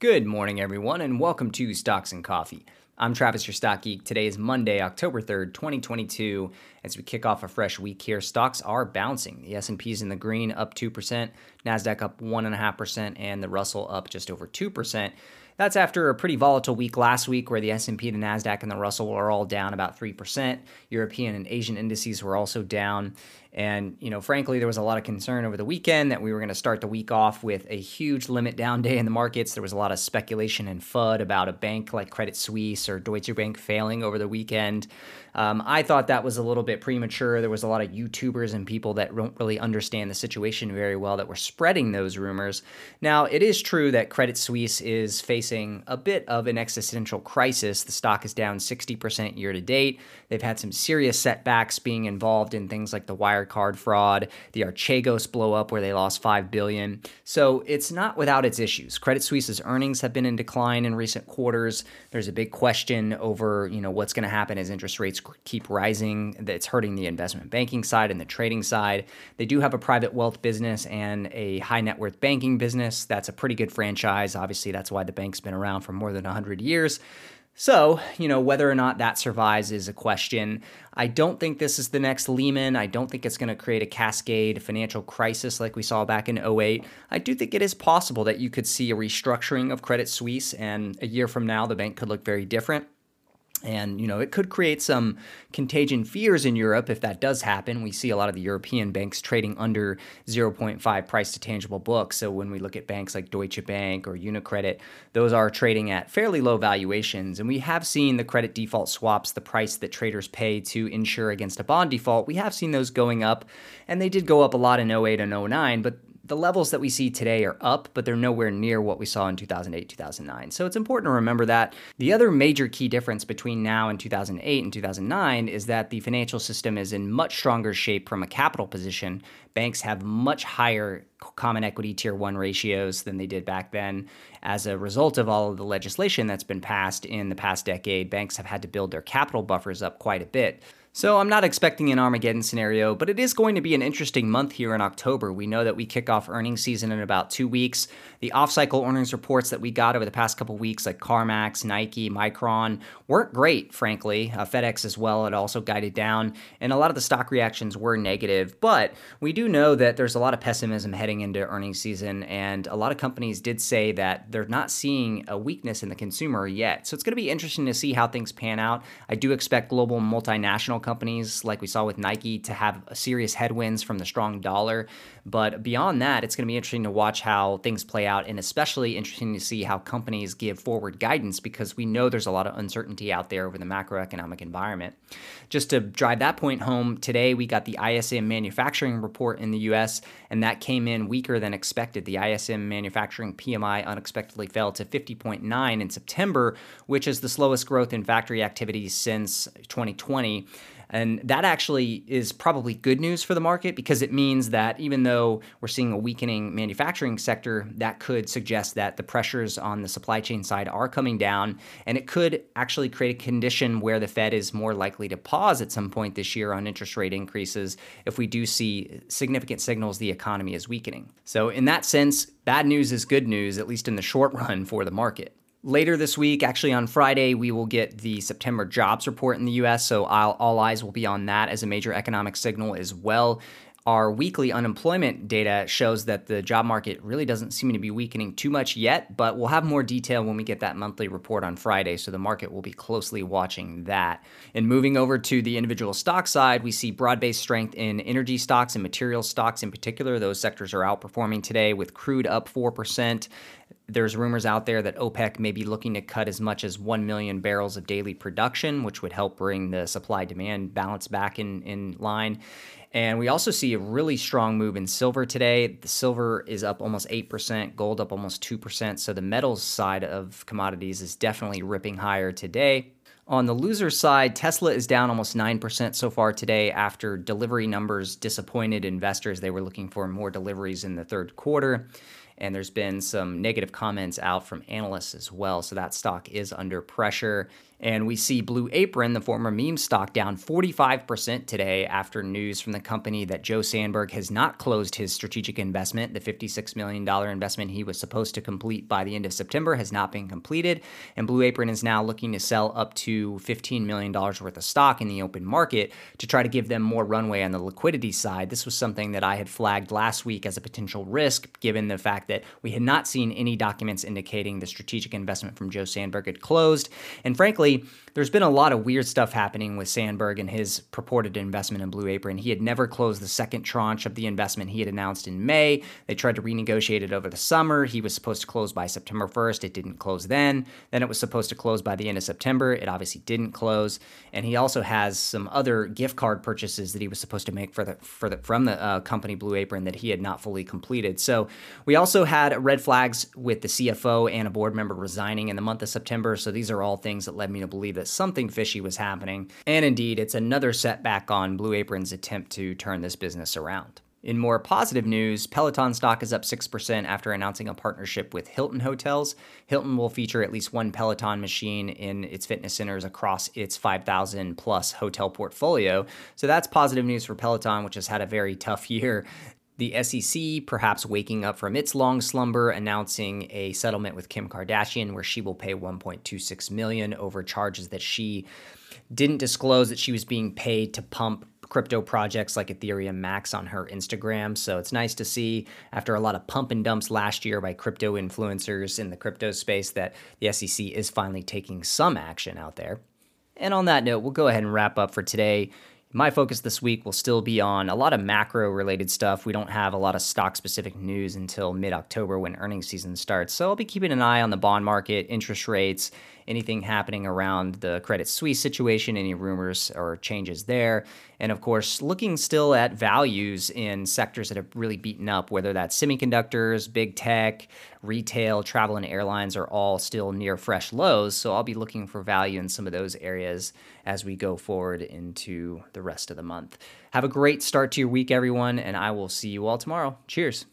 Good morning, everyone, and welcome to Stocks and Coffee. I'm Travis, your stock geek. Today is Monday, October 3rd, 2022. As we kick off a fresh week here, stocks are bouncing. The S&P is in the green, up 2%, Nasdaq up 1.5%, and the Russell up just over 2%. That's after a pretty volatile week last week where the S&P, the Nasdaq and the Russell were all down about 3%. European and Asian indices were also down. And, you know, frankly, there was a lot of concern over the weekend that we were going to start the week off with a huge limit down day in the markets. There was a lot of speculation and FUD about a bank like Credit Suisse or Deutsche Bank failing over the weekend. Um, I thought that was a little bit premature. There was a lot of YouTubers and people that don't really understand the situation very well that were spreading those rumors. Now, it is true that Credit Suisse is facing a bit of an existential crisis. The stock is down 60% year to date. They've had some serious setbacks being involved in things like the Wirecard fraud, the Archegos blow up where they lost 5 billion. So, it's not without its issues. Credit Suisse's earnings have been in decline in recent quarters. There's a big question over, you know, what's going to happen as interest rates keep rising. That's hurting the investment banking side and the trading side. They do have a private wealth business and a high net worth banking business. That's a pretty good franchise. Obviously, that's why the bank's been around for more than 100 years. So, you know, whether or not that survives is a question. I don't think this is the next Lehman. I don't think it's going to create a cascade financial crisis like we saw back in 08. I do think it is possible that you could see a restructuring of Credit Suisse, and a year from now, the bank could look very different. And, you know, it could create some contagion fears in Europe if that does happen. We see a lot of the European banks trading under 0.5 price to tangible book. So when we look at banks like Deutsche Bank or Unicredit, those are trading at fairly low valuations. And we have seen the credit default swaps, the price that traders pay to insure against a bond default, we have seen those going up. And they did go up a lot in 08 and 09, but the levels that we see today are up, but they're nowhere near what we saw in 2008, 2009. So it's important to remember that. The other major key difference between now and 2008 and 2009 is that the financial system is in much stronger shape from a capital position. Banks have much higher common equity tier one ratios than they did back then. As a result of all of the legislation that's been passed in the past decade, banks have had to build their capital buffers up quite a bit. So I'm not expecting an Armageddon scenario, but it is going to be an interesting month here in October. We know that we kick off earnings season in about two weeks. The off-cycle earnings reports that we got over the past couple weeks, like CarMax, Nike, Micron, weren't great, frankly. Uh, FedEx as well had also guided down, and a lot of the stock reactions were negative. But we do know that there's a lot of pessimism heading into earnings season, and a lot of companies did say that they're not seeing a weakness in the consumer yet. So it's going to be interesting to see how things pan out. I do expect global multinational companies, like we saw with Nike, to have serious headwinds from the strong dollar. But beyond that, it's going to be interesting to watch how things play out, and especially interesting to see how companies give forward guidance because we know there's a lot of uncertainty out there over the macroeconomic environment. Just to drive that point home, today we got the ISM manufacturing report in the US, and that came in weaker than expected. The ISM manufacturing PMI unexpectedly fell to 50.9 in September, which is the slowest growth in factory activity since 2020. And that actually is probably good news for the market because it means that even though we're seeing a weakening manufacturing sector, that could suggest that the pressures on the supply chain side are coming down. And it could actually create a condition where the Fed is more likely to pause at some point this year on interest rate increases if we do see significant signals the economy is weakening. So, in that sense, bad news is good news, at least in the short run for the market. Later this week, actually on Friday, we will get the September jobs report in the US, so I'll, all eyes will be on that as a major economic signal as well. Our weekly unemployment data shows that the job market really doesn't seem to be weakening too much yet, but we'll have more detail when we get that monthly report on Friday, so the market will be closely watching that. And moving over to the individual stock side, we see broad based strength in energy stocks and material stocks in particular. Those sectors are outperforming today, with crude up 4%. There's rumors out there that OPEC may be looking to cut as much as 1 million barrels of daily production, which would help bring the supply demand balance back in, in line. And we also see a really strong move in silver today. The silver is up almost 8%, gold up almost 2%. So the metals side of commodities is definitely ripping higher today. On the loser side, Tesla is down almost 9% so far today after delivery numbers disappointed investors. They were looking for more deliveries in the third quarter. And there's been some negative comments out from analysts as well. So that stock is under pressure. And we see Blue Apron, the former meme stock, down 45% today after news from the company that Joe Sanberg has not closed his strategic investment. The $56 million investment he was supposed to complete by the end of September has not been completed. And Blue Apron is now looking to sell up to $15 million worth of stock in the open market to try to give them more runway on the liquidity side. This was something that I had flagged last week as a potential risk, given the fact that we had not seen any documents indicating the strategic investment from Joe Sanberg had closed. And frankly, there's been a lot of weird stuff happening with Sanberg and his purported investment in Blue Apron. He had never closed the second tranche of the investment he had announced in May. They tried to renegotiate it over the summer. He was supposed to close by September 1st. It didn't close then. Then it was supposed to close by the end of September. It obviously didn't close. And he also has some other gift card purchases that he was supposed to make for the for the from the uh, company Blue Apron that he had not fully completed. So we also had red flags with the CFO and a board member resigning in the month of September. So these are all things that led me to believe that something fishy was happening. And indeed, it's another setback on Blue Apron's attempt to turn this business around. In more positive news, Peloton stock is up 6% after announcing a partnership with Hilton Hotels. Hilton will feature at least one Peloton machine in its fitness centers across its 5,000 plus hotel portfolio. So that's positive news for Peloton, which has had a very tough year. The SEC perhaps waking up from its long slumber, announcing a settlement with Kim Kardashian where she will pay 1.26 million over charges that she didn't disclose that she was being paid to pump crypto projects like Ethereum Max on her Instagram. So it's nice to see after a lot of pump and dumps last year by crypto influencers in the crypto space that the SEC is finally taking some action out there. And on that note, we'll go ahead and wrap up for today. My focus this week will still be on a lot of macro related stuff. We don't have a lot of stock specific news until mid October when earnings season starts. So I'll be keeping an eye on the bond market, interest rates, anything happening around the Credit Suisse situation, any rumors or changes there. And of course, looking still at values in sectors that have really beaten up, whether that's semiconductors, big tech, retail, travel, and airlines are all still near fresh lows. So I'll be looking for value in some of those areas as we go forward into the rest of the month. Have a great start to your week, everyone, and I will see you all tomorrow. Cheers.